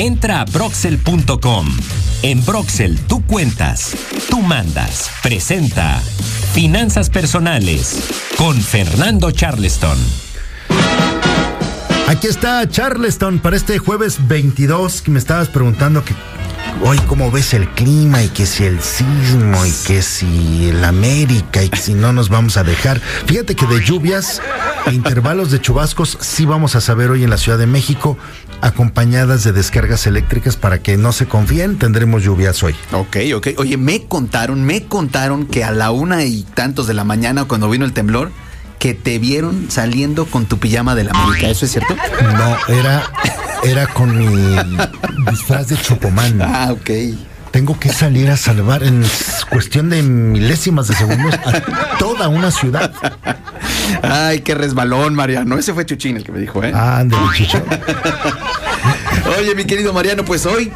Entra a broxel.com. En Broxel tú cuentas, tú mandas. Presenta Finanzas Personales con Fernando Charleston. Aquí está Charleston para este jueves 22 que me estabas preguntando que hoy cómo ves el clima y que si el sismo y que si el América y que si no nos vamos a dejar. Fíjate que de lluvias e intervalos de chubascos sí vamos a saber hoy en la Ciudad de México acompañadas de descargas eléctricas para que no se confíen, tendremos lluvias hoy. Ok, ok. Oye, me contaron, me contaron que a la una y tantos de la mañana cuando vino el temblor, que te vieron saliendo con tu pijama de la América. ¿Eso es cierto? No, era, era con mi disfraz de Chopomán. Ah, ok. Tengo que salir a salvar en cuestión de milésimas de segundos a toda una ciudad. Ay, qué resbalón, Mariano. Ese fue Chuchín el que me dijo, ¿eh? Ah, chicho. Oye, mi querido Mariano, pues hoy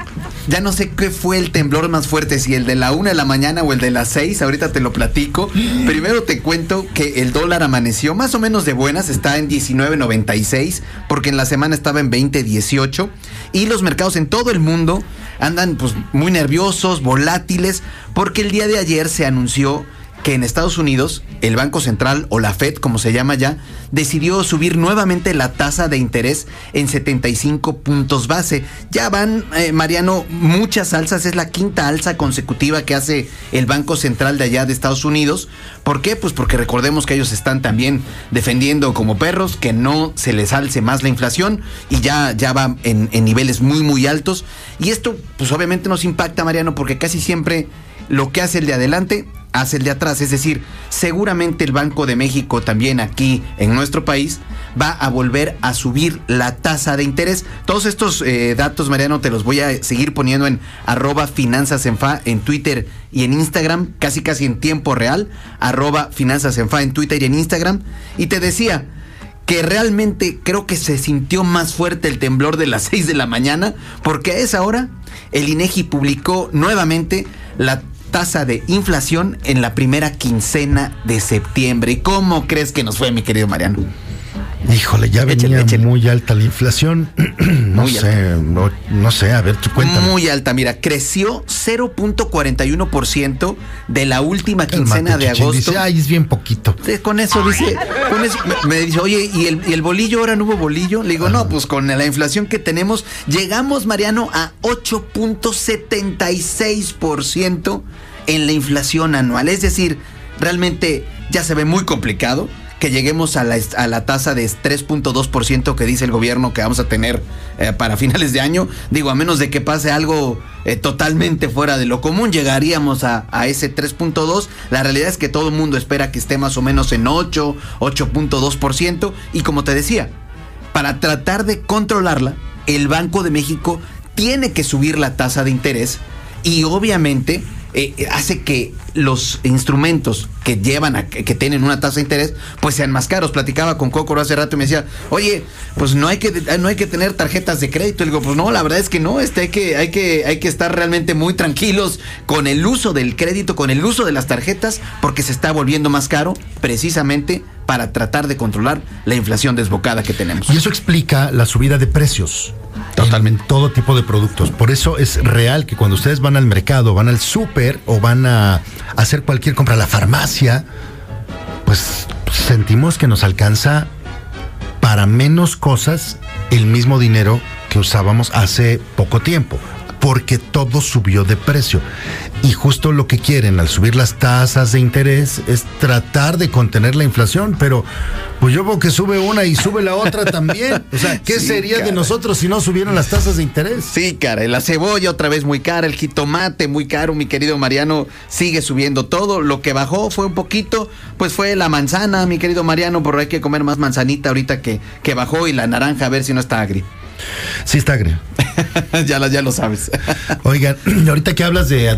ya no sé qué fue el temblor más fuerte, si el de la una de la mañana o el de las seis, ahorita te lo platico. Primero te cuento que el dólar amaneció más o menos de buenas, está en 19.96, porque en la semana estaba en 20.18, y los mercados en todo el mundo andan pues muy nerviosos, volátiles, porque el día de ayer se anunció que en Estados Unidos el Banco Central o la Fed, como se llama ya, decidió subir nuevamente la tasa de interés en 75 puntos base. Ya van, eh, Mariano, muchas alzas, es la quinta alza consecutiva que hace el Banco Central de allá de Estados Unidos. ¿Por qué? Pues porque recordemos que ellos están también defendiendo como perros que no se les alce más la inflación y ya, ya va en, en niveles muy, muy altos. Y esto, pues obviamente nos impacta, Mariano, porque casi siempre lo que hace el de adelante hace el de atrás. Es decir, seguramente el Banco de México también aquí en nuestro país va a volver a subir la tasa de interés. Todos estos eh, datos, Mariano, te los voy a seguir poniendo en arroba finanzas en fa en Twitter y en Instagram, casi casi en tiempo real, arroba finanzas en fa en Twitter y en Instagram. Y te decía, que realmente creo que se sintió más fuerte el temblor de las 6 de la mañana, porque a esa hora el INEGI publicó nuevamente la tasa de inflación en la primera quincena de septiembre. ¿Y cómo crees que nos fue, mi querido Mariano? Híjole, ya venía Échale, échale. muy alta la inflación. no Muy sé, no, no sé, a ver, tú cuéntame. Muy alta, mira, creció 0.41% de la última quincena Cálmate, de agosto. Dice, Ay, es bien poquito. Con eso dice, con eso me, me dice, oye, ¿y el, y el bolillo ahora no hubo bolillo? Le digo, no, pues con la inflación que tenemos, llegamos, Mariano, a 8.76% en la inflación anual. Es decir, realmente ya se ve muy complicado que lleguemos a la, a la tasa de 3.2% que dice el gobierno que vamos a tener eh, para finales de año. Digo, a menos de que pase algo eh, totalmente fuera de lo común, llegaríamos a, a ese 3.2. La realidad es que todo el mundo espera que esté más o menos en 8, 8.2%. Y como te decía, para tratar de controlarla, el Banco de México tiene que subir la tasa de interés y obviamente eh, hace que los instrumentos que llevan a que tienen una tasa de interés pues sean más caros. Platicaba con Cocoro hace rato y me decía, oye, pues no hay que no hay que tener tarjetas de crédito. Le digo, pues no, la verdad es que no, este hay que hay que hay que estar realmente muy tranquilos con el uso del crédito, con el uso de las tarjetas, porque se está volviendo más caro precisamente para tratar de controlar la inflación desbocada que tenemos. Y eso explica la subida de precios. Totalmente. En todo tipo de productos. Por eso es real que cuando ustedes van al mercado, van al súper o van a hacer cualquier compra a la farmacia, pues sentimos que nos alcanza para menos cosas el mismo dinero que usábamos hace poco tiempo. Porque todo subió de precio. Y justo lo que quieren al subir las tasas de interés es tratar de contener la inflación. Pero pues yo veo que sube una y sube la otra también. O sea, ¿qué Sí, sería de nosotros si no subieran las tasas de interés? Sí, cara, la cebolla otra vez muy cara, el jitomate muy caro, mi querido Mariano, sigue subiendo todo. Lo que bajó fue un poquito, pues fue la manzana, mi querido Mariano, pero hay que comer más manzanita ahorita que, que bajó y la naranja, a ver si no está agri. Sí, está agrio. ya, la- ya lo sabes. Oigan, ahorita que hablas de